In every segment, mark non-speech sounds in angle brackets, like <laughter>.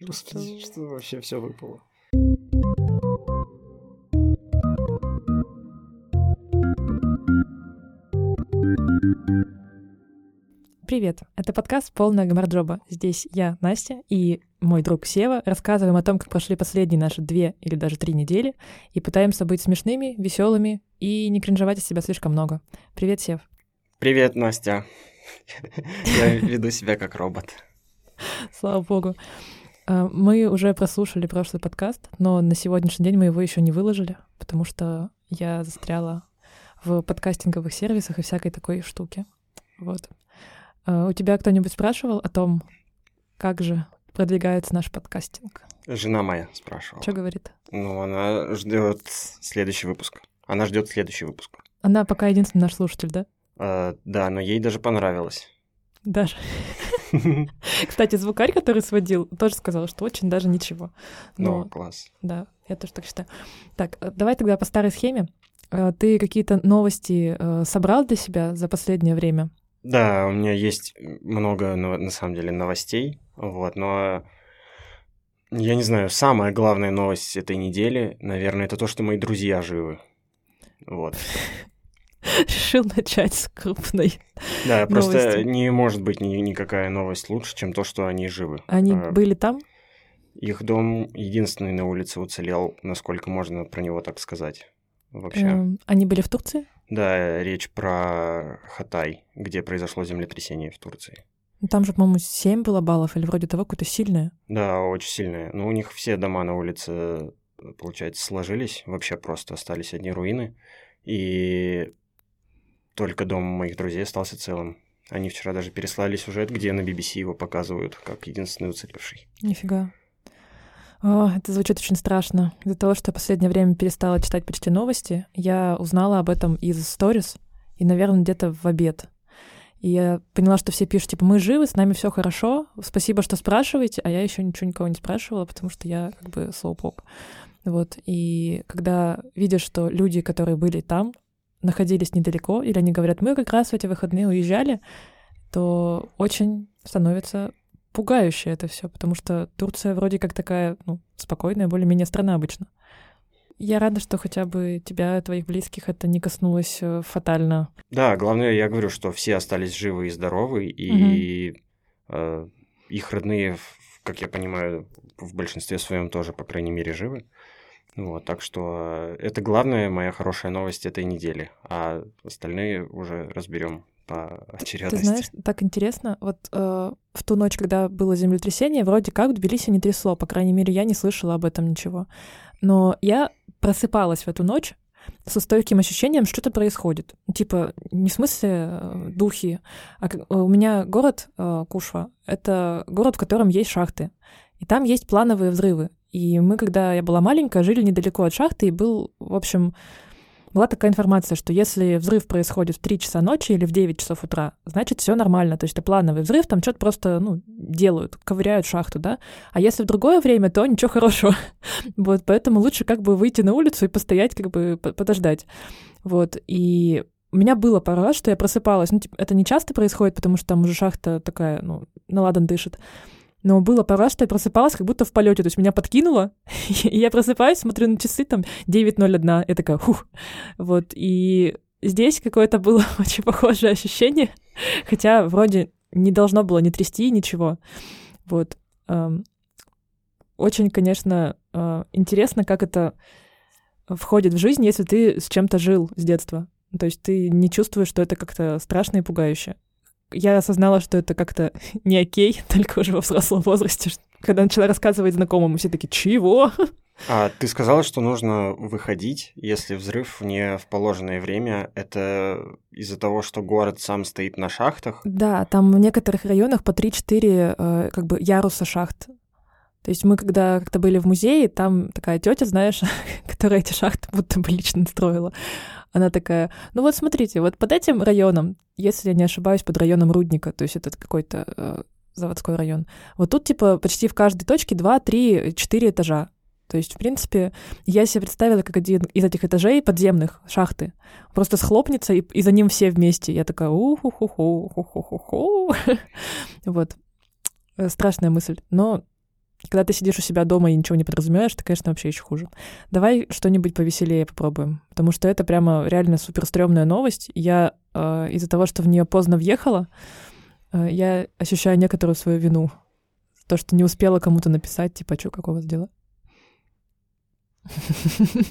Господи, что вообще все выпало? Привет! Это подкаст «Полная гамарджоба». Здесь я, Настя, и мой друг Сева рассказываем о том, как прошли последние наши две или даже три недели, и пытаемся быть смешными, веселыми и не кринжовать из себя слишком много. Привет, Сев. Привет, Настя. <laughs> Я веду себя как робот. <laughs> Слава богу. А, мы уже прослушали прошлый подкаст, но на сегодняшний день мы его еще не выложили, потому что я застряла в подкастинговых сервисах и всякой такой штуке. Вот. А, у тебя кто-нибудь спрашивал о том, как же продвигается наш подкастинг? Жена моя спрашивала. Что говорит? Ну, она ждет следующий выпуск. Она ждет следующий выпуск. Она пока единственный наш слушатель, да? А, да, но ей даже понравилось. Даже. <laughs> Кстати, звукарь, который сводил, тоже сказал, что очень даже ничего. Но, ну, класс. Да, я тоже так считаю. Так, э, давай тогда по старой схеме. Э, ты какие-то новости э, собрал для себя за последнее время? Да, у меня есть много, на самом деле, новостей, вот, но я не знаю, самая главная новость этой недели, наверное, это то, что мои друзья живы. Вот. <laughs> <laughs> решил начать с крупной Да, <laughs> новости. просто не может быть ни, никакая новость лучше, чем то, что они живы. Они а, были там? Их дом единственный на улице уцелел, насколько можно про него так сказать. Вообще. Эм, они были в Турции? Да, речь про Хатай, где произошло землетрясение в Турции. Ну, там же, по-моему, 7 было баллов или вроде того, какое-то сильное. Да, очень сильное. Но у них все дома на улице, получается, сложились, вообще просто остались одни руины. И только дом моих друзей остался целым. Они вчера даже переслали сюжет, где на BBC его показывают как единственный уцелевший. Нифига. О, это звучит очень страшно. Из-за того, что я в последнее время перестала читать почти новости, я узнала об этом из сторис, и, наверное, где-то в обед. И я поняла, что все пишут, типа, мы живы, с нами все хорошо, спасибо, что спрашиваете, а я еще ничего никого не спрашивала, потому что я как бы слоупок. Вот, и когда видишь, что люди, которые были там, находились недалеко, или они говорят, мы как раз в эти выходные уезжали, то очень становится пугающе это все, потому что Турция вроде как такая ну, спокойная, более-менее страна обычно. Я рада, что хотя бы тебя, твоих близких, это не коснулось э, фатально. Да, главное, я говорю, что все остались живы и здоровы, и угу. э, их родные, как я понимаю, в большинстве своем тоже, по крайней мере, живы. Вот, так что э, это главная моя хорошая новость этой недели, а остальные уже разберем по очередности. <laughs> Ты знаешь, так интересно, вот э, в ту ночь, когда было землетрясение, вроде как в Тбилиси не трясло, по крайней мере, я не слышала об этом ничего. Но я просыпалась в эту ночь со стойким ощущением, что что-то происходит. Типа, не в смысле э, духи, а у меня город э, Кушва — это город, в котором есть шахты, и там есть плановые взрывы. И мы, когда я была маленькая, жили недалеко от шахты, и был, в общем, была такая информация, что если взрыв происходит в 3 часа ночи или в 9 часов утра, значит, все нормально. То есть это плановый взрыв, там что-то просто, ну, делают, ковыряют шахту, да. А если в другое время, то ничего хорошего. <laughs> вот, поэтому лучше как бы выйти на улицу и постоять, как бы подождать. Вот, и у меня было пару раз, что я просыпалась. Ну, типа, это не часто происходит, потому что там уже шахта такая, ну, наладан дышит. Но было раз, что я просыпалась как будто в полете. То есть меня подкинуло, <laughs> и я просыпаюсь, смотрю на часы, там 9.01. Я такая, хух. Вот, и здесь какое-то было <laughs> очень похожее ощущение, хотя вроде не должно было не трясти ничего. Вот. Очень, конечно, а, интересно, как это входит в жизнь, если ты с чем-то жил с детства. То есть ты не чувствуешь, что это как-то страшно и пугающе я осознала, что это как-то <laughs> не окей, <laughs> только уже во взрослом возрасте. Когда начала рассказывать знакомым, все таки чего? <laughs> А ты сказала, что нужно выходить, если взрыв не в положенное время. Это из-за того, что город сам стоит на шахтах? Да, там в некоторых районах по 3-4 э, как бы яруса шахт. То есть мы, когда как-то были в музее, там такая тетя, знаешь, которая эти шахты будто бы лично строила. Она такая, ну вот смотрите, вот под этим районом, если я не ошибаюсь, под районом Рудника, то есть это какой-то э, заводской район, вот тут типа почти в каждой точке 2, 3, 4 этажа. То есть, в принципе, я себе представила, как один из этих этажей подземных, шахты, просто схлопнется, и, и за ним все вместе. Я такая, уху-ху-ху, ху-ху-ху-ху. <laughs> Вот. Э, страшная мысль. Но когда ты сидишь у себя дома и ничего не подразумеваешь, это, конечно, вообще еще хуже. Давай что-нибудь повеселее попробуем, потому что это прямо реально супер стрёмная новость. Я э, из-за того, что в нее поздно въехала, э, я ощущаю некоторую свою вину. То, что не успела кому-то написать, типа, что, как у вас дела? <laughs>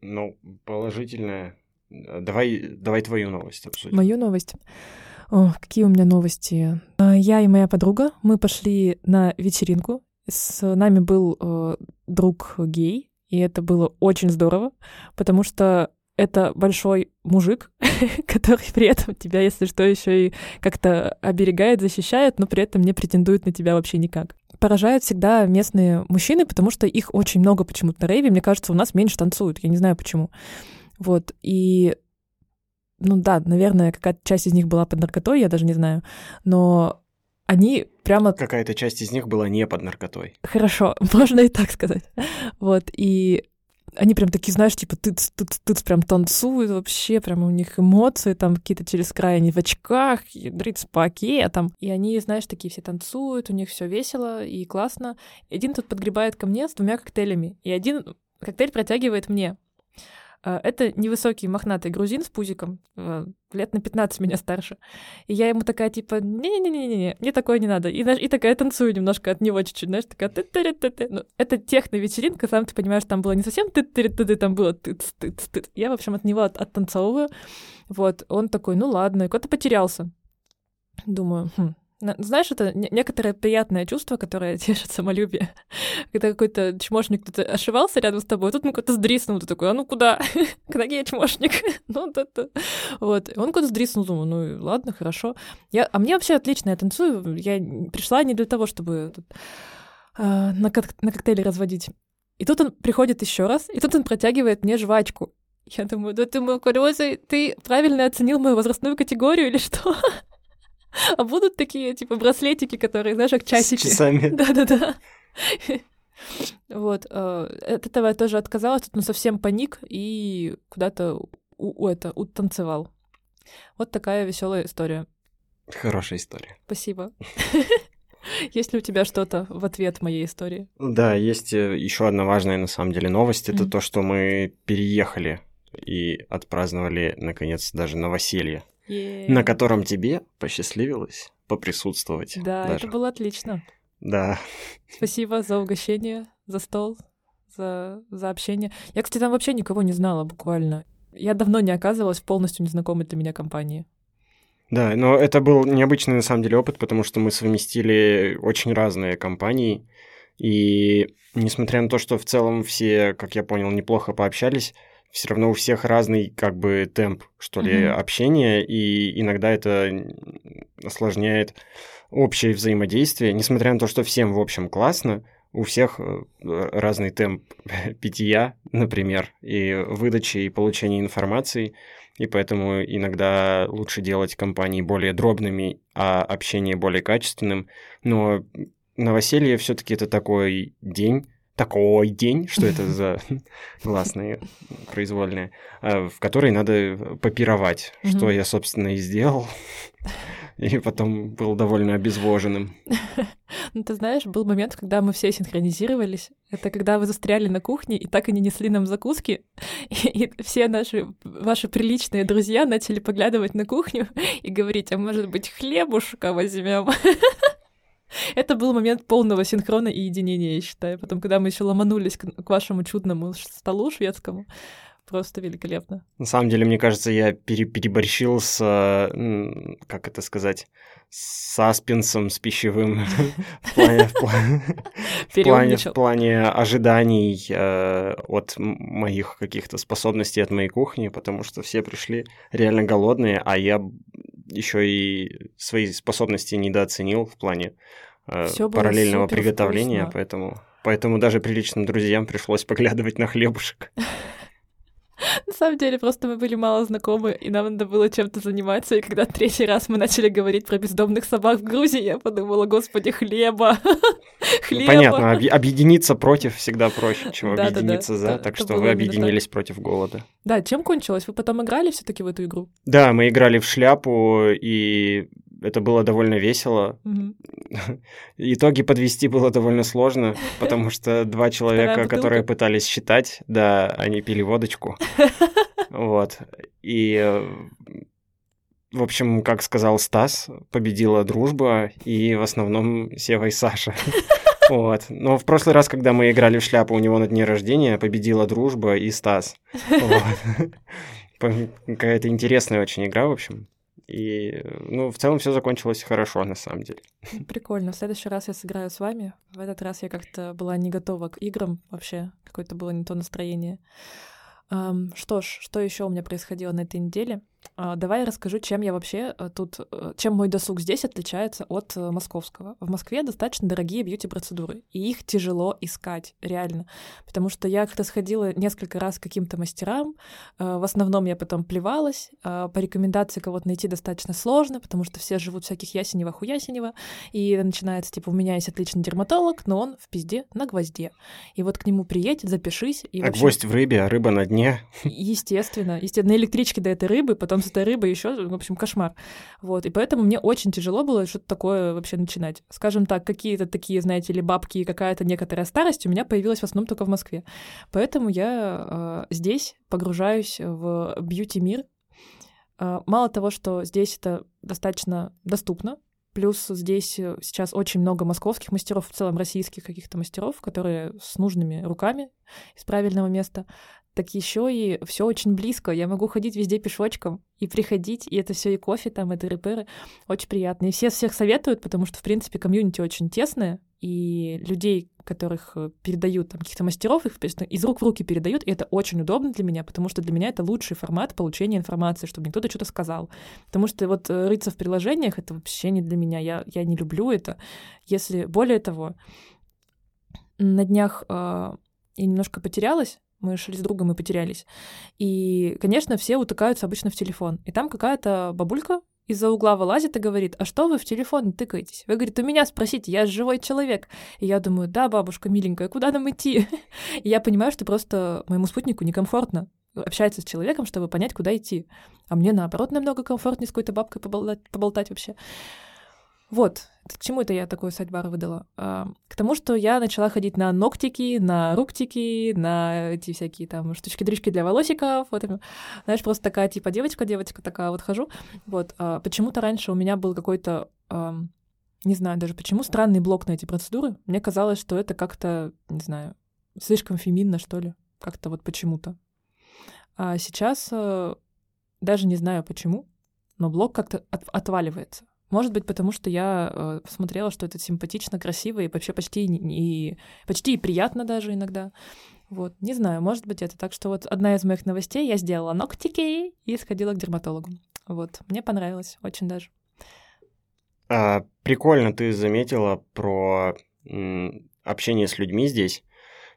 Ну, положительная. Давай, давай твою новость обсудим. Мою новость? О, какие у меня новости? А, я и моя подруга, мы пошли на вечеринку с нами был э, друг гей, и это было очень здорово, потому что это большой мужик, <laughs> который при этом тебя, если что, еще и как-то оберегает, защищает, но при этом не претендует на тебя вообще никак. Поражают всегда местные мужчины, потому что их очень много почему-то на рейве. Мне кажется, у нас меньше танцуют, я не знаю почему. Вот, и ну да, наверное, какая-то часть из них была под наркотой, я даже не знаю, но они прямо... Какая-то часть из них была не под наркотой. Хорошо, <laughs> можно и так сказать. Вот, и они прям такие, знаешь, типа тыц, тыц, тыц, прям танцуют вообще, прям у них эмоции там какие-то через край, они в очках, ядрит с пакетом. И они, знаешь, такие все танцуют, у них все весело и классно. Один тут подгребает ко мне с двумя коктейлями, и один коктейль протягивает мне. А, это невысокий мохнатый грузин с пузиком, а, лет на 15 меня старше. И я ему такая, типа, не-не-не-не-не, мне такое не надо. И, и такая танцую немножко от него чуть-чуть, знаешь, такая ты ты ты ты ну, Это техно-вечеринка, сам ты понимаешь, там было не совсем ты ты ты там было ты ты ты Я, в общем, от него от оттанцовываю. Вот, он такой, ну ладно, и куда-то потерялся. Думаю, хм, знаешь, это некоторое приятное чувство, которое <laughs> тешит самолюбие. Когда какой-то чмошник тут ошивался рядом с тобой, тут он куда-то сдриснул, ты такой, а ну куда? <laughs> Когда я чмошник? <laughs> ну, это... Вот, и он куда-то сдриснул, думаю, ну ладно, хорошо. Я... А мне вообще отлично, я танцую, я пришла не для того, чтобы тут, э, на, кок... на коктейле разводить. И тут он приходит еще раз, и тут он протягивает мне жвачку. Я думаю, да ты мой колёзый, ты правильно оценил мою возрастную категорию или что? А будут такие, типа, браслетики, которые, знаешь, как часики. С часами. <laughs> Да-да-да. Вот. Э, от этого я тоже отказалась, тут ну совсем паник и куда-то у, у это утанцевал. Вот такая веселая история. Хорошая история. Спасибо. <laughs> Есть ли у тебя что-то в ответ моей истории? Да, есть э, еще одна важная на самом деле новость. Это то, что мы переехали и отпраздновали, наконец, даже новоселье yeah. на котором тебе посчастливилось поприсутствовать. Да, даже. это было отлично. Да. Спасибо за угощение, за стол, за, за общение. Я, кстати, там вообще никого не знала буквально. Я давно не оказывалась в полностью незнакомой для меня компании. Да, но это был необычный на самом деле опыт, потому что мы совместили очень разные компании. И несмотря на то, что в целом все, как я понял, неплохо пообщались, все равно у всех разный как бы темп, что ли, mm-hmm. общения, и иногда это осложняет общее взаимодействие, несмотря на то, что всем, в общем, классно, у всех э, разный темп <laughs> питья, например, и выдачи, и получения информации, и поэтому иногда лучше делать компании более дробными, а общение более качественным. Но новоселье все таки это такой день, такой день, что это за <laughs> гласные произвольные, а, в который надо попировать, что я, собственно, и сделал. И потом был довольно обезвоженным. <laughs> Ну, ты знаешь, был момент, когда мы все синхронизировались. Это когда вы застряли на кухне и так и не несли нам закуски. И, <laughs> и все наши, ваши приличные друзья начали поглядывать на кухню и говорить, а может быть, хлебушка возьмем? <laughs> Это был момент полного синхрона и единения, я считаю. Потом, когда мы еще ломанулись к, вашему чудному столу шведскому, просто великолепно. На самом деле, мне кажется, я пере переборщил с, как это сказать, с саспенсом, с пищевым <laughs> плане, в плане ожиданий э, от моих каких-то способностей от моей кухни, потому что все пришли реально голодные, а я еще и свои способности недооценил в плане э, параллельного приготовления, вкусно. поэтому, поэтому даже приличным друзьям пришлось поглядывать на хлебушек. <laughs> На самом деле, просто мы были мало знакомы, и нам надо было чем-то заниматься, и когда третий раз мы начали говорить про бездомных собак в Грузии, я подумала, господи, хлеба, <laughs> хлеба. понятно, объединиться против всегда проще, чем объединиться за, так что вы объединились против голода. Да, чем кончилось? Вы потом играли все таки в эту игру? Да, мы играли в шляпу, и это было довольно весело. <laughs> Итоги подвести было довольно сложно, <laughs> потому что два человека, которые пытались считать, да, они пили водочку. <laughs> Вот. И, в общем, как сказал Стас, победила дружба, и в основном Сева и Саша. Вот. Но в прошлый раз, когда мы играли в шляпу у него на дне рождения, победила дружба и Стас. Какая-то интересная очень игра, в общем. И, ну, в целом все закончилось хорошо, на самом деле. <laughs> Прикольно. В следующий раз я сыграю с вами. В этот раз я как-то была не готова к играм вообще. Какое-то было не то настроение. Что ж, что еще у меня происходило на этой неделе? Uh, давай я расскажу, чем я вообще uh, тут, uh, чем мой досуг здесь отличается от московского. В Москве достаточно дорогие бьюти-процедуры, и их тяжело искать, реально. Потому что я как-то сходила несколько раз к каким-то мастерам, в основном я потом плевалась, по рекомендации кого-то найти достаточно сложно, потому что все живут всяких ясенева хуясенева, и начинается, типа, у меня есть отличный дерматолог, но он в пизде на гвозде. И вот к нему приедь, запишись. И, а общем... гвоздь в рыбе, а рыба на дне дне. Естественно. Естественно, на электричке до этой рыбы, потом с этой рыбой еще, в общем, кошмар. Вот. И поэтому мне очень тяжело было что-то такое вообще начинать. Скажем так, какие-то такие, знаете ли, бабки и какая-то некоторая старость у меня появилась в основном только в Москве. Поэтому я э, здесь погружаюсь в бьюти-мир. Э, мало того, что здесь это достаточно доступно, Плюс здесь сейчас очень много московских мастеров, в целом российских каких-то мастеров, которые с нужными руками из правильного места так еще и все очень близко. Я могу ходить везде пешочком и приходить, и это все и кофе там, это реперы. Очень приятно. И все всех советуют, потому что, в принципе, комьюнити очень тесное, и людей, которых э, передают, там, каких-то мастеров, их из рук в руки передают, и это очень удобно для меня, потому что для меня это лучший формат получения информации, чтобы мне кто-то что-то сказал. Потому что вот э, рыться в приложениях — это вообще не для меня, я, я не люблю это. Если, более того, на днях э, я немножко потерялась, мы шли с другом и потерялись. И, конечно, все утыкаются обычно в телефон. И там какая-то бабулька из-за угла вылазит и говорит, а что вы в телефон тыкаетесь? Вы, говорит, у меня спросите, я живой человек. И я думаю, да, бабушка миленькая, куда нам идти? <laughs> И я понимаю, что просто моему спутнику некомфортно общаться с человеком, чтобы понять, куда идти. А мне, наоборот, намного комфортнее с какой-то бабкой поболтать, поболтать вообще. Вот, к чему это я такой сайдбар выдала? А, к тому, что я начала ходить на ногтики, на руктики, на эти всякие там штучки-дрючки для волосиков. Вот, знаешь, просто такая типа девочка-девочка такая вот хожу. Вот, а, почему-то раньше у меня был какой-то, не знаю даже почему, странный блок на эти процедуры. Мне казалось, что это как-то, не знаю, слишком феминно, что ли. Как-то вот почему-то. А сейчас а, даже не знаю почему, но блок как-то от, отваливается. Может быть, потому что я э, смотрела, что это симпатично, красиво и вообще почти и почти и приятно даже иногда. Вот, не знаю, может быть это. Так что вот одна из моих новостей, я сделала ногтики и сходила к дерматологу. Вот, мне понравилось очень даже. А, прикольно ты заметила про м, общение с людьми здесь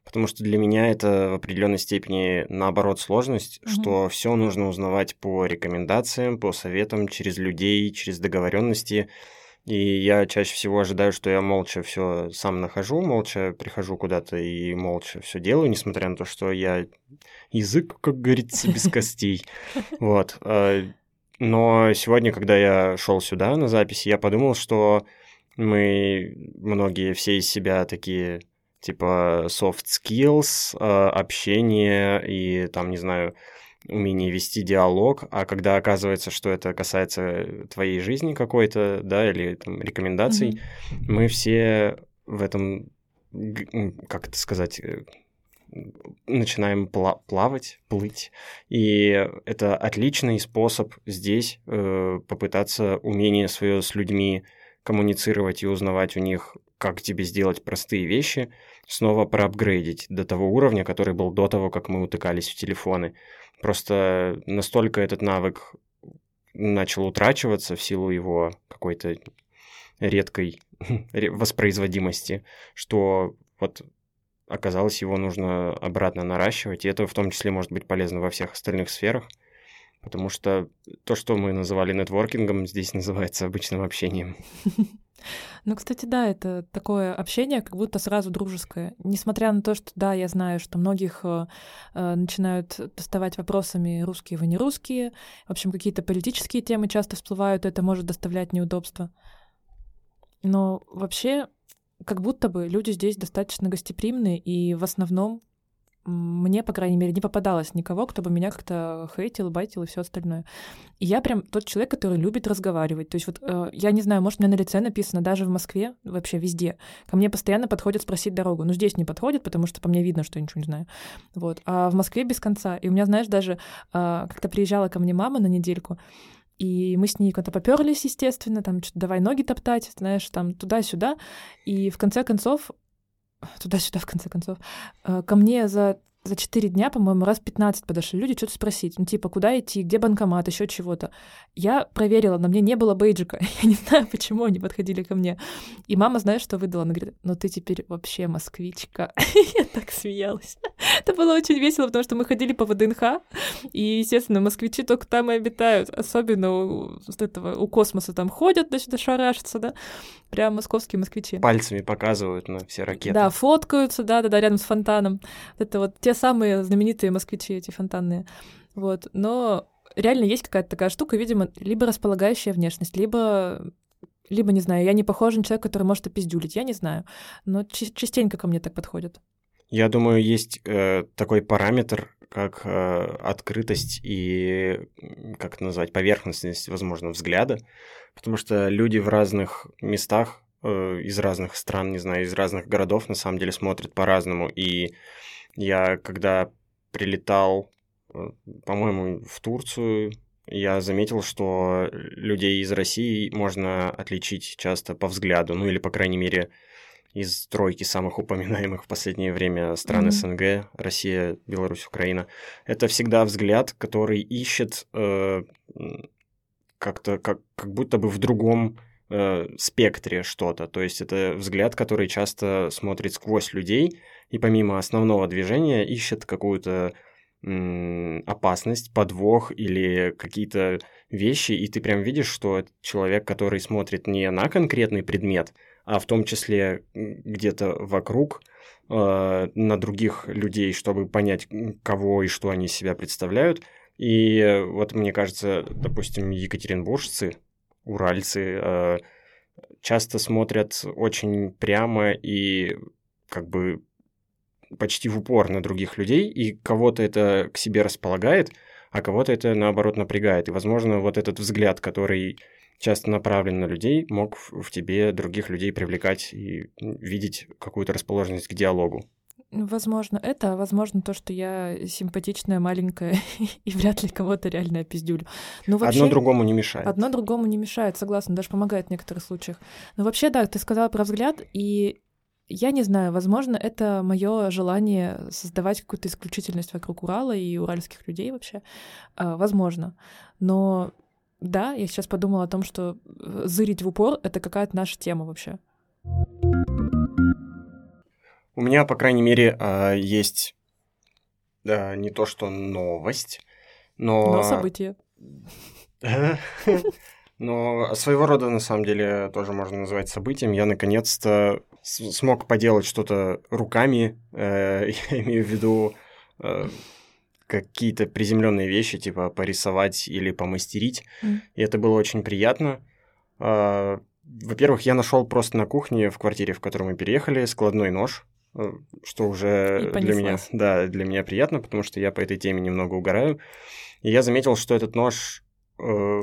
потому что для меня это в определенной степени наоборот сложность, угу. что все нужно узнавать по рекомендациям, по советам, через людей, через договоренности. И я чаще всего ожидаю, что я молча все сам нахожу, молча прихожу куда-то и молча все делаю, несмотря на то, что я язык, как говорится, без <laughs> костей. Вот. А, но сегодня, когда я шел сюда на запись, я подумал, что мы многие все из себя такие типа soft skills, а, общение и там, не знаю, умение вести диалог, а когда оказывается, что это касается твоей жизни какой-то, да, или там, рекомендаций, mm-hmm. мы все в этом, как это сказать, э, начинаем пла- плавать, плыть. И это отличный способ здесь э, попытаться умение свое с людьми коммуницировать и узнавать у них, как тебе сделать простые вещи, снова проапгрейдить до того уровня, который был до того, как мы утыкались в телефоны. Просто настолько этот навык начал утрачиваться в силу его какой-то редкой <laughs> воспроизводимости, что вот оказалось, его нужно обратно наращивать, и это в том числе может быть полезно во всех остальных сферах, потому что то, что мы называли нетворкингом, здесь <laughs> называется обычным общением. <laughs> Ну, кстати, да, это такое общение, как будто сразу дружеское. Несмотря на то, что, да, я знаю, что многих э, э начинают доставать вопросами русские вы не русские. В общем, какие-то политические темы часто всплывают, это может доставлять неудобства. Но вообще, как будто бы люди здесь достаточно гостеприимные, и в основном мне, по крайней мере, не попадалось никого, кто бы меня как-то хейтил, байтил и все остальное. И я прям тот человек, который любит разговаривать. То есть вот э, я не знаю, может, у меня на лице написано даже в Москве, вообще везде. Ко мне постоянно подходят спросить дорогу. Ну, здесь не подходит, потому что по мне видно, что я ничего не знаю. Вот. А в Москве без конца. И у меня, знаешь, даже э, как-то приезжала ко мне мама на недельку, и мы с ней куда-то поперлись, естественно, там что-то давай ноги топтать, знаешь, там туда-сюда. И в конце концов туда-сюда, в конце концов. Э, ко мне за за четыре дня, по-моему, раз 15 подошли люди что-то спросить. Ну, типа, куда идти, где банкомат, еще чего-то. Я проверила, на мне не было бейджика. <laughs> Я не знаю, почему они подходили ко мне. И мама, знаешь, что выдала? Она говорит, ну ты теперь вообще москвичка. <laughs> Я так смеялась. Это было очень весело, потому что мы ходили по ВДНХ, и, естественно, москвичи только там и обитают. Особенно у, этого, у космоса там ходят, значит, шарашатся, да. Прям московские москвичи. Пальцами показывают на все ракеты. Да, фоткаются, да-да-да, рядом с фонтаном. Это вот те самые знаменитые москвичи, эти фонтанные. Вот, но реально есть какая-то такая штука, видимо, либо располагающая внешность, либо либо, не знаю, я не похожа на человека, который может опиздюлить, я не знаю. Но частенько ко мне так подходят. Я думаю, есть э, такой параметр, как э, открытость и, как это назвать, поверхностность, возможно, взгляда. Потому что люди в разных местах, э, из разных стран, не знаю, из разных городов, на самом деле смотрят по-разному. И я, когда прилетал, э, по-моему, в Турцию, я заметил, что людей из России можно отличить часто по взгляду, ну или, по крайней мере, из тройки самых упоминаемых в последнее время стран mm-hmm. СНГ, Россия, Беларусь, Украина. Это всегда взгляд, который ищет э, как-то, как, как будто бы в другом э, спектре что-то. То есть это взгляд, который часто смотрит сквозь людей и помимо основного движения ищет какую-то опасность, подвох или какие-то вещи, и ты прям видишь, что это человек, который смотрит не на конкретный предмет, а в том числе где-то вокруг, э, на других людей, чтобы понять, кого и что они себя представляют. И вот мне кажется, допустим, екатеринбуржцы, уральцы э, часто смотрят очень прямо и как бы почти в упор на других людей, и кого-то это к себе располагает, а кого-то это, наоборот, напрягает. И, возможно, вот этот взгляд, который часто направлен на людей, мог в тебе других людей привлекать и видеть какую-то расположенность к диалогу. Возможно, это, а возможно, то, что я симпатичная, маленькая <laughs> и вряд ли кого-то реально опиздюлю. Но вообще, одно другому не мешает. Одно другому не мешает, согласна, даже помогает в некоторых случаях. Но вообще, да, ты сказала про взгляд, и я не знаю, возможно, это мое желание создавать какую-то исключительность вокруг Урала и уральских людей вообще. А, возможно. Но да, я сейчас подумала о том, что э, зырить в упор — это какая-то наша тема вообще. У меня, по крайней мере, а, есть да, не то что новость, но... Но событие. <laughs> Но своего рода, на самом деле, тоже можно назвать событием. Я, наконец-то, смог поделать что-то руками, э, <laughs> я имею в виду э, какие-то приземленные вещи, типа порисовать или помастерить. Mm. И это было очень приятно. Э, во-первых, я нашел просто на кухне в квартире, в которой мы переехали, складной нож, э, что уже для меня, да, для меня приятно, потому что я по этой теме немного угораю. И я заметил, что этот нож э,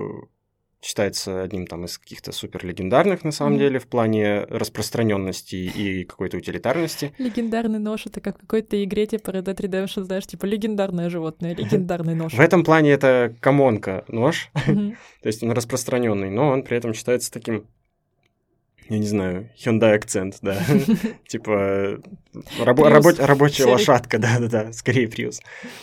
считается одним там из каких-то супер легендарных на самом mm-hmm. деле в плане распространенности и какой-то утилитарности. Легендарный нож это как в какой-то игре типа Red Dead Redemption, знаешь, типа легендарное животное, <laughs> легендарный нож. В этом плане это комонка нож, <laughs> то есть он распространенный, но он при этом считается таким я не знаю, Hyundai акцент, да. <laughs> Типа рабочая лошадка, да-да-да, скорее Prius.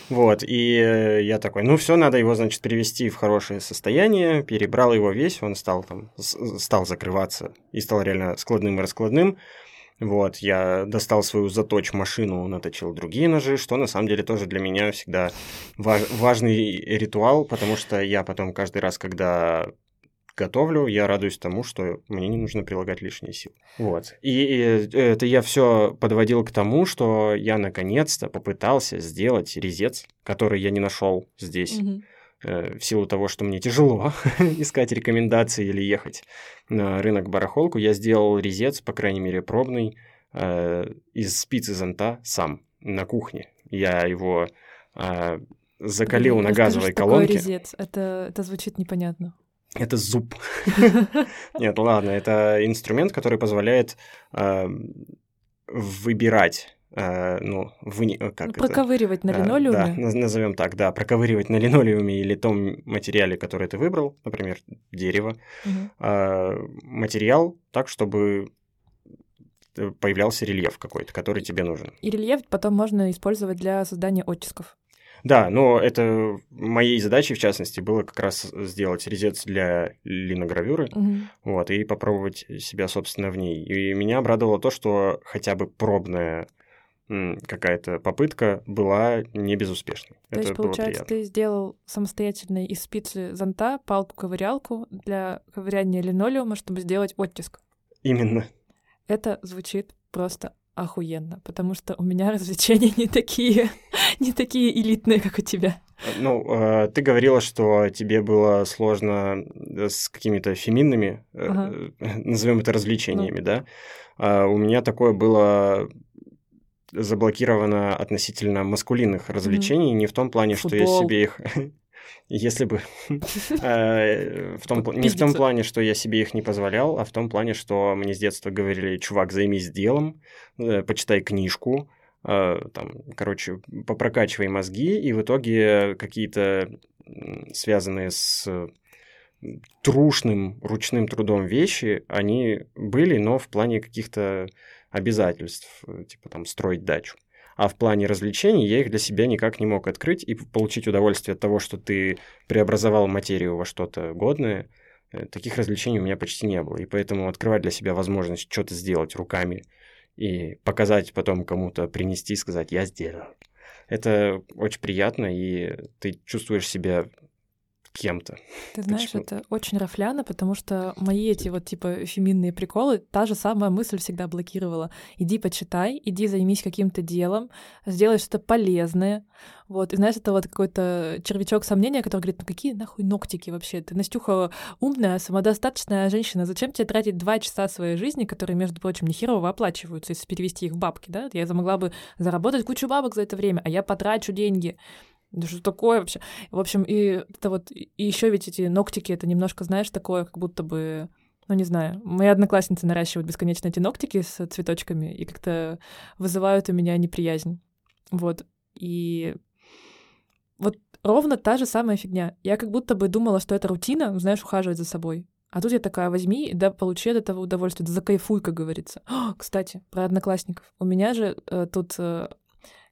Вот, и э, я такой, ну все, надо его, значит, привести в хорошее состояние, перебрал его весь, он стал там, стал закрываться и стал реально складным и раскладным. Вот, я достал свою заточь машину, наточил другие ножи, что на самом деле тоже для меня всегда важный ритуал, потому что я потом каждый раз, когда готовлю, я радуюсь тому, что мне не нужно прилагать лишние силы. Вот. И, и это я все подводил к тому, что я наконец-то попытался сделать резец, который я не нашел здесь. Э, в силу того, что мне тяжело <laughs> искать рекомендации или ехать на рынок барахолку, я сделал резец, по крайней мере, пробный, э, из спицы зонта сам на кухне. Я его э, закалил Блин, на газовой что такое колонке. резец? Это, это звучит непонятно. Это зуб. <laughs> Нет, ладно, это инструмент, который позволяет э, выбирать, э, ну, вы, Ну, как это? проковыривать на Э, Да, линолеуме. наз- назовем так, да, проковыривать на линолеуме или том материале, который ты выбрал, например, дерево, материал так, чтобы э, появлялся рельеф какой-то, который тебе нужен. И рельеф потом можно использовать для создания оттисков. Да, но это моей задачей, в частности, было как раз сделать резец для линогравюры, Мгм. вот, и попробовать себя, собственно, в ней. И меня обрадовало то, что хотя бы пробная какая-то попытка была не безуспешной. То это есть, получается, ты сделал самостоятельно из спицы зонта палку-ковырялку для ковыряния линолеума, чтобы сделать оттиск. Именно. Это звучит просто охуенно, потому что у меня <laughs> развлечения не такие, <laughs> не такие элитные, как у тебя. Ну, э, ты говорила, что тебе было сложно э, с какими-то феминными, э, Ага. <laughs> назовем это развлечениями, да? А у меня такое было заблокировано относительно маскулинных развлечений, не в том плане, что я Футбол. себе их... Если бы... <laughs> э, в том Не в том плане, что я себе их не позволял, а в том плане, что мне с детства говорили, чувак, займись делом, э, почитай книжку, э, там, короче, попрокачивай мозги, и в итоге какие-то связанные с трушным ручным трудом вещи, они были, но в плане каких-то обязательств, типа там строить дачу. А в плане развлечений я их для себя никак не мог открыть и получить удовольствие от того, что ты преобразовал материю во что-то годное. Э, Таких развлечений у меня почти не было. И поэтому открывать для себя возможность что-то сделать руками и показать потом кому-то, принести и сказать «я сделал». Это очень приятно, и ты чувствуешь себя кем-то. Ты знаешь, что- это очень рафляно, потому что мои эти вот типа феминные приколы, та же самая мысль всегда блокировала. Иди почитай, иди займись каким-то делом, сделай что-то полезное. Вот, и знаешь, это вот какой-то червячок сомнения, который говорит, ну какие нахуй ногтики вообще? Ты, Настюха, умная, самодостаточная женщина, зачем тебе тратить два часа своей жизни, которые, между прочим, нехерово оплачиваются, если перевести их в бабки, да? Я могла бы заработать кучу бабок за это время, а я потрачу деньги. Да что такое вообще? В общем, и это вот, и еще ведь эти ногтики, это немножко, знаешь, такое, как будто бы, ну не знаю, мои одноклассницы наращивают бесконечно эти ногтики с цветочками и как-то вызывают у меня неприязнь. Вот. И вот ровно та же самая фигня. Я как будто бы думала, что это рутина, знаешь, ухаживать за собой. А тут я такая, возьми, да получи от этого удовольствие, да закайфуй, как говорится. О, <gasps> кстати, про одноклассников. У меня же э, тут, э,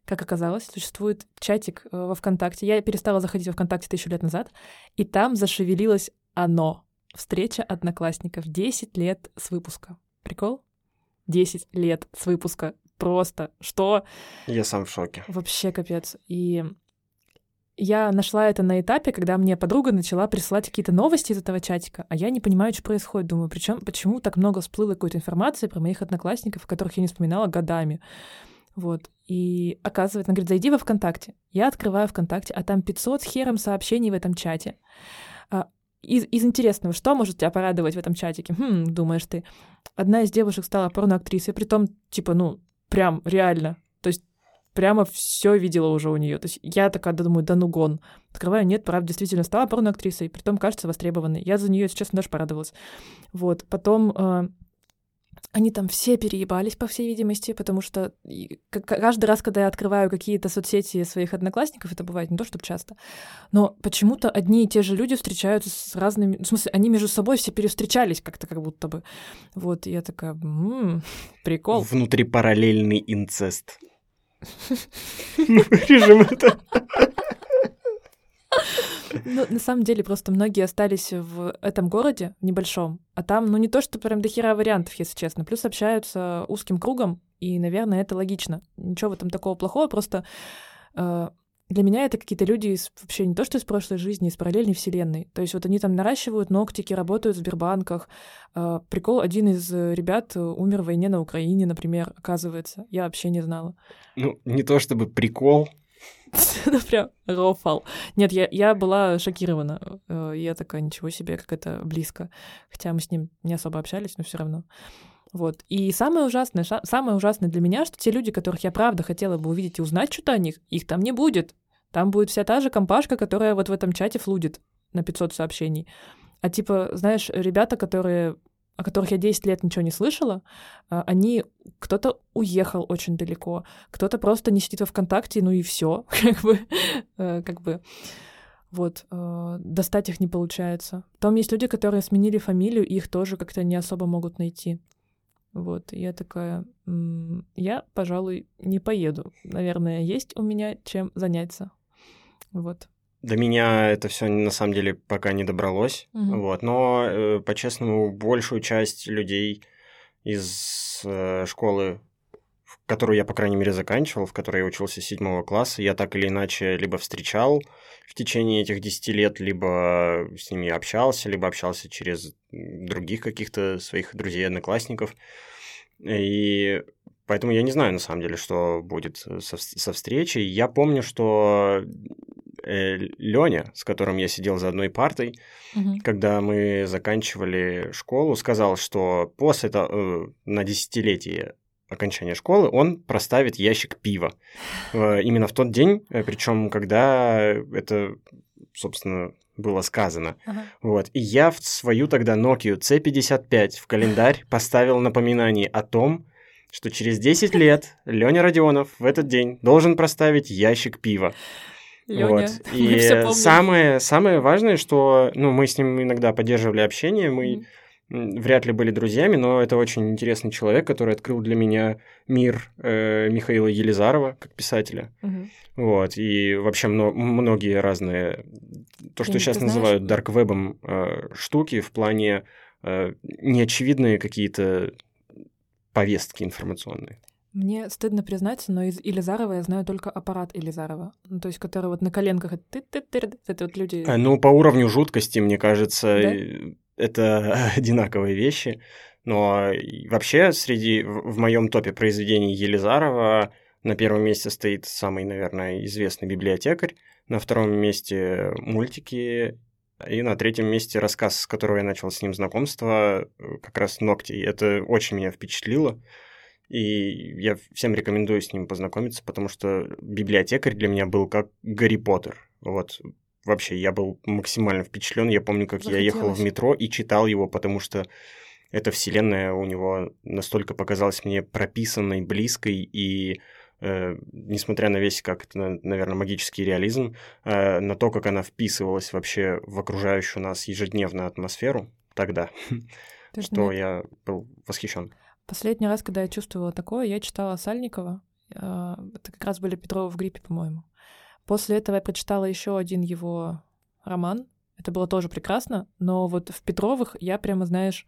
как оказалось, существует чатик э, во ВКонтакте. Я перестала заходить во ВКонтакте тысячу лет назад, и там зашевелилось оно. Встреча одноклассников. 10 лет с выпуска. Прикол? 10 лет с выпуска. Просто. Что? Я сам в шоке. Вообще капец. И я нашла это на этапе, когда мне подруга начала присылать какие-то новости из этого чатика, а я не понимаю, что происходит. Думаю, причем почему так много всплыло какой-то информации про моих одноклассников, которых я не вспоминала годами. Вот. И оказывается, она говорит, зайди во ВКонтакте. Я открываю ВКонтакте, а там 500 с хером сообщений в этом чате. А, из, из интересного, что может тебя порадовать в этом чатике? Хм, думаешь ты. Одна из девушек стала порноактрисой, притом, типа, ну, прям реально. То есть прямо все видела уже у нее. То есть я такая думаю, да ну гон. Открываю, нет, правда, действительно стала порноактрисой, притом кажется востребованной. Я за нее, если честно, даже порадовалась. Вот. Потом э, они там все переебались, по всей видимости, потому что каждый раз, когда я открываю какие-то соцсети своих одноклассников, это бывает не то, чтобы часто, но почему-то одни и те же люди встречаются с разными... В смысле, они между собой все перевстречались как-то как будто бы. Вот, и я такая, «М, прикол. Внутрипараллельный инцест. <laughs> Вырежем это. Ну, на самом деле, просто многие остались в этом городе, небольшом, а там, ну, не то, что прям до хера вариантов, если честно. Плюс общаются узким кругом, и, наверное, это логично. Ничего в этом такого плохого, просто э, для меня это какие-то люди из, вообще не то, что из прошлой жизни, из параллельной вселенной. То есть вот они там наращивают ногтики, работают в Сбербанках. Э, прикол, один из э, ребят умер в войне на Украине, например, оказывается. Я вообще не знала. Ну, не то чтобы прикол, <laughs> это прям рофал. Нет, я, я была шокирована. Я такая, ничего себе, как это близко. Хотя мы с ним не особо общались, но все равно. Вот. И самое ужасное, самое ужасное для меня, что те люди, которых я правда хотела бы увидеть и узнать что-то о них, их там не будет. Там будет вся та же компашка, которая вот в этом чате флудит на 500 сообщений. А типа, знаешь, ребята, которые о которых я 10 лет ничего не слышала, а, они кто-то уехал очень далеко, кто-то просто не сидит во ВКонтакте, ну и все, <laughs> как бы, э, как бы. Вот, э, достать их не получается. Там есть люди, которые сменили фамилию, их тоже как-то не особо могут найти. Вот, я такая, я, пожалуй, не поеду. Наверное, есть у меня чем заняться. Вот. До меня это все на самом деле пока не добралось. Угу. Вот, но э, по-честному, большую часть людей из э, школы, которую я, по крайней мере, заканчивал, в которой я учился с седьмого класса, я так или иначе либо встречал в течение этих десяти лет, либо с ними общался, либо общался через других каких-то своих друзей, одноклассников. И поэтому я не знаю, на самом деле, что будет со, со встречей. Я помню, что э, Леня, с которым я сидел за одной партой, угу. когда мы заканчивали школу, сказал, что после того, э, на десятилетие окончания школы он проставит ящик пива. Э, именно в тот день, э, причем когда это, собственно, было сказано. Ага. Вот. И я в свою тогда Nokia C55 в календарь поставил напоминание о том, что через 10 лет Леня Родионов в этот день должен проставить ящик пива. Лёня, <laughs> вот. И самое, самое важное, что ну, мы с ним иногда поддерживали общение, мы mm вряд ли были друзьями, но это очень интересный человек, который открыл для меня мир э, Михаила Елизарова как писателя. Угу. Вот, и вообще мно- многие разные, то, что Ты сейчас называют дарквебом э, штуки в плане э, неочевидные какие-то повестки информационные. Мне стыдно признаться, но из Илизарова я знаю только аппарат Илизарова, ну, то есть который вот на коленках это, это вот люди. Э, ну по уровню жуткости, мне кажется, да? это <laughs> одинаковые вещи. Но вообще среди в моем топе произведений Елизарова на первом месте стоит самый, наверное, известный библиотекарь, на втором месте мультики, и на третьем месте рассказ, с которого я начал с ним знакомство, как раз «Ногти». Это очень меня впечатлило, и я всем рекомендую с ним познакомиться, потому что библиотекарь для меня был как Гарри Поттер. Вот вообще я был максимально впечатлен. Я помню, как Захотелось. я ехал в метро и читал его, потому что эта вселенная у него настолько показалась мне прописанной, близкой и э, несмотря на весь, как это, наверное, магический реализм, э, на то, как она вписывалась вообще в окружающую нас ежедневную атмосферу тогда, что <laughs> я был восхищен. Последний раз, когда я чувствовала такое, я читала Сальникова. Э, это как раз были Петрова в гриппе, по-моему. После этого я прочитала еще один его роман. Это было тоже прекрасно, но вот в Петровых я прямо, знаешь,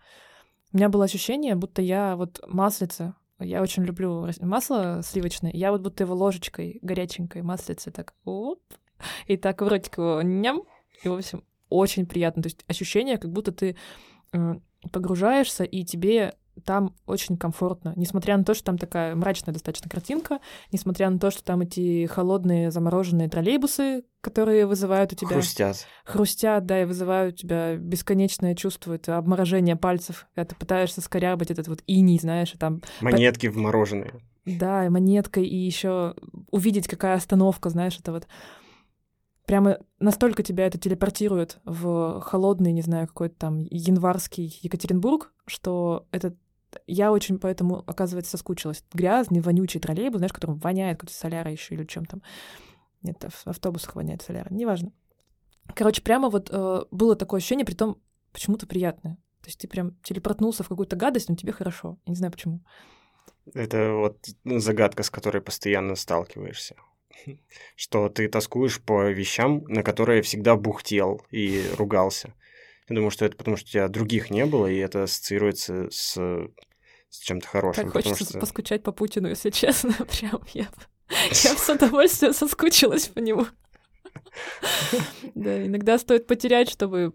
у меня было ощущение, будто я вот маслица. Я очень люблю масло сливочное. Я вот будто его ложечкой горяченькой маслицы так оп, и так в ротик его ням. И, в общем, очень приятно. То есть ощущение, как будто ты э, погружаешься, и тебе там очень комфортно, несмотря на то, что там такая мрачная достаточно картинка, несмотря на то, что там эти холодные замороженные троллейбусы, которые вызывают у тебя... Хрустят. Хрустят, да, и вызывают у тебя бесконечное чувство, это обморожение пальцев, когда ты пытаешься скорябать этот вот иней, знаешь, и там... Монетки вмороженные. Да, и монеткой, и еще увидеть, какая остановка, знаешь, это вот прямо настолько тебя это телепортирует в холодный, не знаю, какой-то там январский Екатеринбург, что это я очень поэтому, оказывается, соскучилась. Грязный, вонючий троллейбус, знаешь, которым воняет какой-то соляра еще или чем там. Нет, в автобусах воняет соляра, неважно. Короче, прямо вот э, было такое ощущение, при том почему-то приятное. То есть ты прям телепортнулся в какую-то гадость, но тебе хорошо. Я не знаю почему. Это вот загадка, с которой постоянно сталкиваешься. <laughs> Что ты тоскуешь по вещам, на которые всегда бухтел и ругался. Я думаю, что это потому, что у тебя других не было, и это ассоциируется с, с чем-то хорошим. Так хочется что... поскучать по Путину, если <laughs> честно. Прям я Я с <laughs> удовольствием соскучилась по нему. <laughs> Да, иногда стоит потерять, чтобы,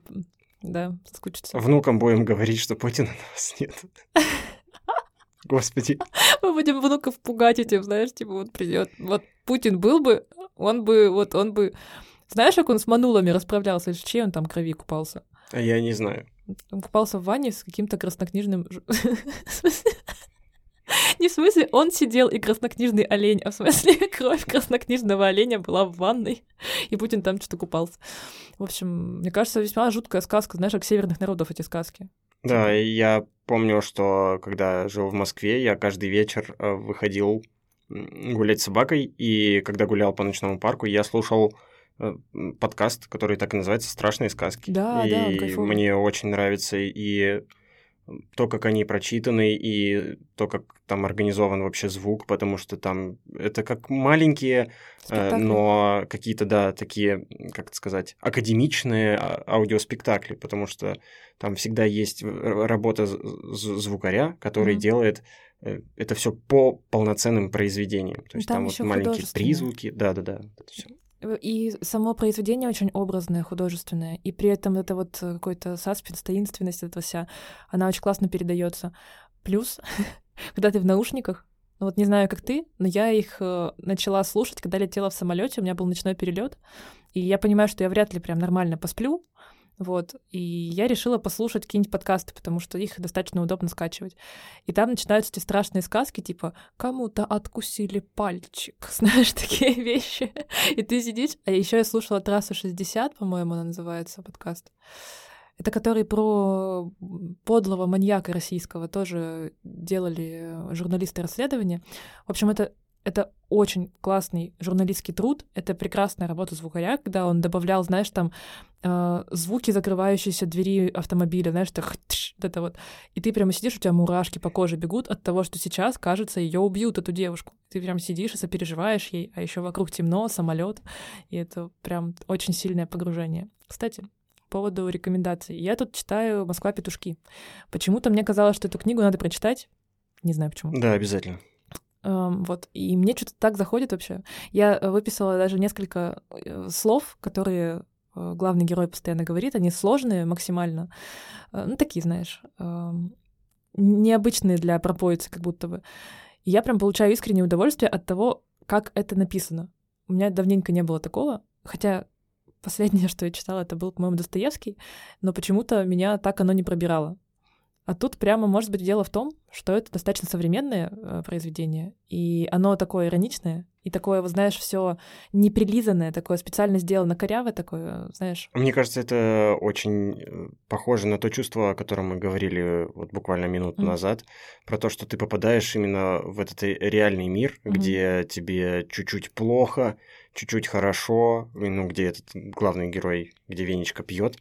да, соскучиться. Внукам будем говорить, что Путина у нас нет. Господи. Мы будем внуков пугать этим, знаешь, типа вот придет. Вот Путин был бы, он бы, вот он бы... Знаешь, как он с манулами расправлялся? В чьей он там крови купался? А я не знаю. Он купался в ванне с каким-то краснокнижным... <laughs> Не в смысле, он сидел и краснокнижный олень, а в смысле <laughs> кровь краснокнижного оленя была в ванной, и Путин там что-то купался. В общем, мне кажется, весьма жуткая сказка, знаешь, как северных народов эти сказки. Да, я помню, что когда жил в Москве, я каждый вечер э, выходил гулять с собакой, и когда гулял по ночному парку, я слушал подкаст, который так и называется «Страшные сказки». Да, и да, мне очень нравится и то, как они прочитаны, и то, как там организован вообще звук, потому что там это как маленькие, э, Спектакли. но какие-то, да, такие, как это сказать, академичные а- аудиоспектакли, потому что там всегда есть р- работа звукаря, который Мгм. делает э, это все по полноценным произведениям. То есть Там там, вот маленькие призвуки, да-да-да. Всё. И само произведение очень образное, художественное, и при этом это вот э, какой-то саспенс, таинственность эта вся, она очень классно передается. Плюс, <laughs> когда ты в наушниках, ну вот не знаю, как ты, но я их э, начала слушать, когда летела в самолете, у меня был ночной перелет, и я понимаю, что я вряд ли прям нормально посплю, вот, и я решила послушать какие-нибудь подкасты, потому что их достаточно удобно скачивать. И там начинаются эти страшные сказки, типа «кому-то откусили пальчик», <laughs> знаешь, такие вещи. И ты сидишь, а еще я слушала «Трассу 60», по-моему, она называется, подкаст. Это который про подлого маньяка российского тоже делали журналисты расследования. В общем, это это очень классный журналистский труд, это прекрасная работа звукаря, когда он добавлял, знаешь, там э, звуки закрывающейся двери автомобиля, знаешь, так тш, вот это вот. И ты прямо сидишь, у тебя мурашки по коже бегут от того, что сейчас, кажется, ее убьют, эту девушку. Ты прям сидишь и сопереживаешь ей, а еще вокруг темно, самолет, и это прям очень сильное погружение. Кстати, по поводу рекомендаций. Я тут читаю «Москва. Петушки». Почему-то мне казалось, что эту книгу надо прочитать. Не знаю почему. Да, обязательно. Эм, вот, и мне что-то так заходит вообще. Я э, выписала даже несколько э, слов, которые э, главный герой постоянно говорит, они сложные максимально, ну, такие, знаешь, эм, необычные для пропоицы как будто бы. И я прям получаю искреннее удовольствие от того, как это написано. У меня давненько не было такого, хотя последнее, <laughs> что я читала, это был, по-моему, Достоевский, но почему-то меня так оно не пробирало. А тут прямо, может быть, дело в том, что это достаточно современное э, произведение, и оно такое ироничное, и такое, вот знаешь, все неприлизанное, такое специально сделано корявое, такое, знаешь. Мне кажется, это очень э, похоже на то чувство, о котором мы говорили вот буквально минуту Мгм. назад, про то, что ты попадаешь именно в этот реальный мир, Мгм. где тебе чуть-чуть плохо, чуть-чуть хорошо, ну, где этот главный герой, где Венечка пьет,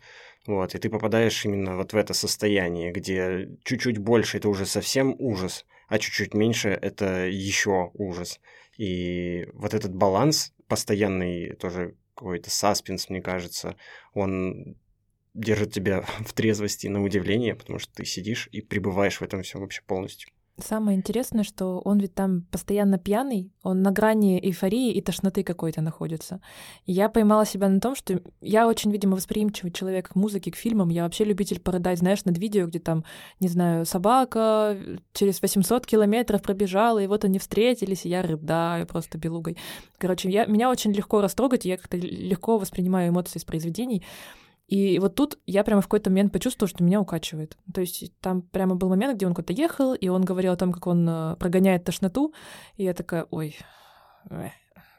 вот, и ты попадаешь именно вот в это состояние, где чуть-чуть больше это уже совсем ужас, а чуть-чуть меньше это еще ужас. И вот этот баланс, постоянный тоже какой-то саспенс, мне кажется, он держит тебя <laughs> в трезвости на удивление, потому что ты сидишь и пребываешь в этом всем вообще полностью. Самое интересное, что он ведь там постоянно пьяный, он на грани эйфории и тошноты какой-то находится. И я поймала себя на том, что я очень, видимо, восприимчивый человек к музыке, к фильмам. Я вообще любитель порыдать, знаешь, над видео, где там, не знаю, собака через 800 километров пробежала, и вот они встретились, и я рыдаю просто белугой. Короче, я, меня очень легко растрогать, я как-то легко воспринимаю эмоции из произведений. И вот тут я прямо в какой-то момент почувствовала, что меня укачивает. То есть там прямо был момент, где он куда-то ехал, и он говорил о том, как он э, прогоняет тошноту, и я такая, ой, э,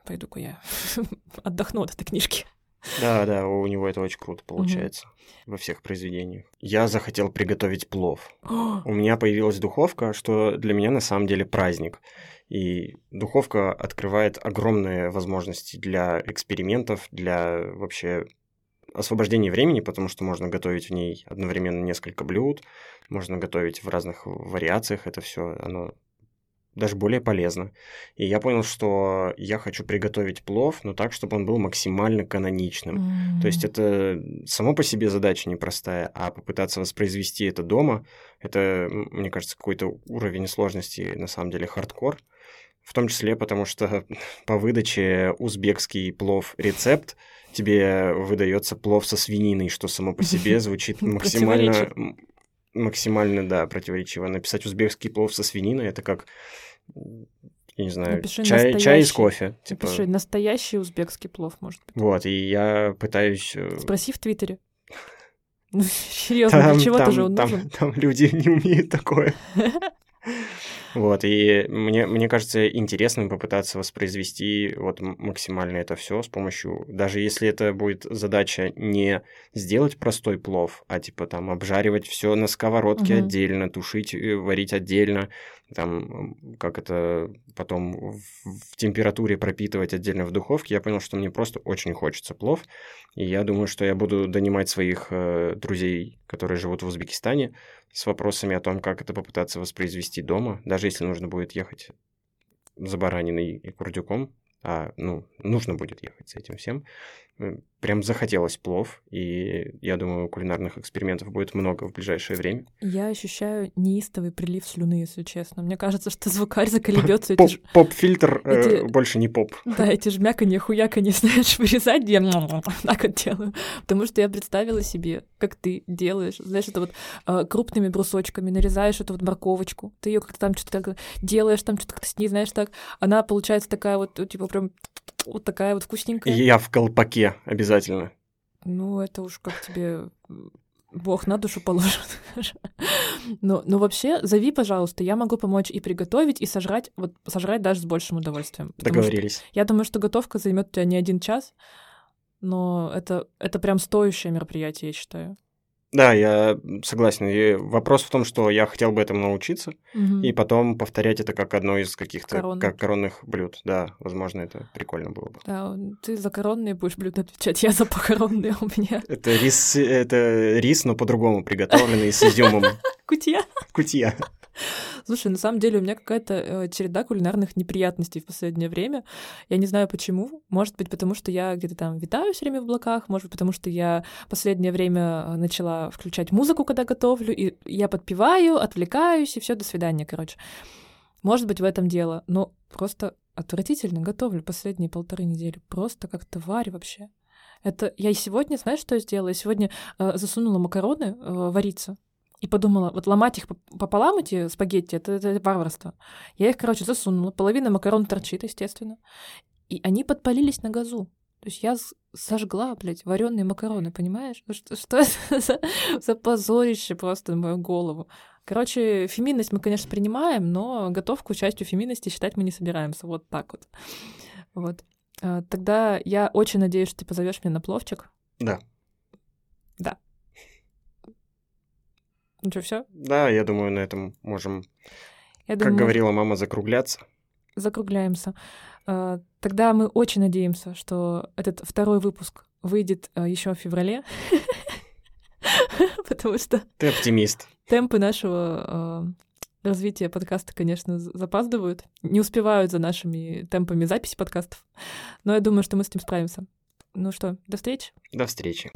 пойду-ка я <laughs> отдохну от этой книжки. Да, да, у него это очень круто получается во всех произведениях. Я захотел приготовить плов. <gasps> У меня появилась духовка, что для меня на самом деле праздник. И духовка открывает огромные возможности для экспериментов, для вообще освобождения времени, потому что можно готовить в ней одновременно несколько блюд, можно готовить в разных вариациях, это все оно даже более полезно. И я понял, что я хочу приготовить плов, но так, чтобы он был максимально каноничным. То есть это само по себе задача непростая, а попытаться воспроизвести это дома, это, мне кажется, какой-то уровень сложности, на самом деле, хардкор. В том числе потому, что <laughs> по выдаче узбекский плов рецепт тебе выдается плов со свининой, что само по себе <laughs> звучит максимально максимально, да, противоречиво. Написать узбекский плов со свининой это как я не знаю, Напиши чай, чай из кофе. Типа... Напиши настоящий узбекский плов, может быть. Вот, и я пытаюсь... Э, Спроси в Твиттере. <laughs> Ну, <laughs> серьезно, для чего-то же он нужен. Там люди не умеют такое. Вот, и мне, мне кажется интересным попытаться воспроизвести вот максимально это все с помощью, даже если это будет задача не сделать простой плов, а типа там обжаривать все на сковородке угу. отдельно, тушить, э, варить отдельно, там, как это потом в, температуре пропитывать отдельно в духовке, я понял, что мне просто очень хочется плов, и я думаю, что я буду донимать своих э, друзей, которые живут в Узбекистане, с вопросами о том, как это попытаться воспроизвести дома, даже если нужно будет ехать за бараниной и курдюком, а, ну, нужно будет ехать с этим всем, прям захотелось плов, и я думаю, кулинарных экспериментов будет много в ближайшее время. Я ощущаю неистовый прилив слюны, если честно. Мне кажется, что звукарь заколебется. Поп, ж... Поп-фильтр э, эти... э, больше не поп. Да, эти жмяканье, хуяканье, <laughs> знаешь, вырезать, я так вот делаю. Потому что я представила себе, как ты делаешь, знаешь, это вот э, крупными брусочками нарезаешь эту вот морковочку, ты ее как-то там что-то делаешь, там что-то с ней, знаешь, так, она получается такая вот, типа, прям вот такая вот вкусненькая. Я в колпаке обязательно. Ну, это уж как тебе Бог на душу положит. но, но вообще, зови, пожалуйста, я могу помочь и приготовить, и сожрать, вот сожрать даже с большим удовольствием. Договорились. Я думаю, что готовка займет у тебя не один час, но это, это прям стоящее мероприятие, я считаю. Да, я согласен. И вопрос в том, что я хотел бы этому научиться, угу. и потом повторять это как одно из каких-то Корон. как коронных блюд. Да, возможно, это прикольно было бы. Да, ты за коронные будешь блюда отвечать, я за похоронные <laughs> у меня. Это рис, это рис, но по-другому приготовленный с изюмом. <laughs> Кутья. Кутья. Слушай, на самом деле у меня какая-то э, череда кулинарных неприятностей в последнее время. Я не знаю почему. Может быть, потому что я где-то там витаю все время в облаках, может быть, потому что я последнее время э, начала включать музыку, когда готовлю, и я подпеваю, отвлекаюсь, и все, до свидания, короче. Может быть, в этом дело, но просто отвратительно готовлю последние полторы недели. Просто как тварь вообще. Это я и сегодня, знаешь, что я сделала? Я сегодня э, засунула макароны э, вариться и подумала, вот ломать их пополам, эти спагетти, это, это варварство. Я их, короче, засунула, половина макарон торчит, естественно, и они подпалились на газу. То есть я сожгла, блядь, вареные макароны, понимаешь? Что, что это <laughs> за, за позорище просто на мою голову? Короче, феминность мы, конечно, принимаем, но готовку частью феминности считать мы не собираемся. Вот так вот. Вот. А, тогда я очень надеюсь, что ты позовешь меня на пловчик. Да. Да. Ну что, все? Да, я думаю, на этом можем, я как думаю, говорила мама, закругляться. Закругляемся. А, тогда мы очень надеемся, что этот второй выпуск выйдет а, еще в феврале. <laughs> Потому что... Ты оптимист. Темпы нашего а, развития подкаста, конечно, запаздывают. Не успевают за нашими темпами записи подкастов. Но я думаю, что мы с этим справимся. Ну что, до встречи. До встречи.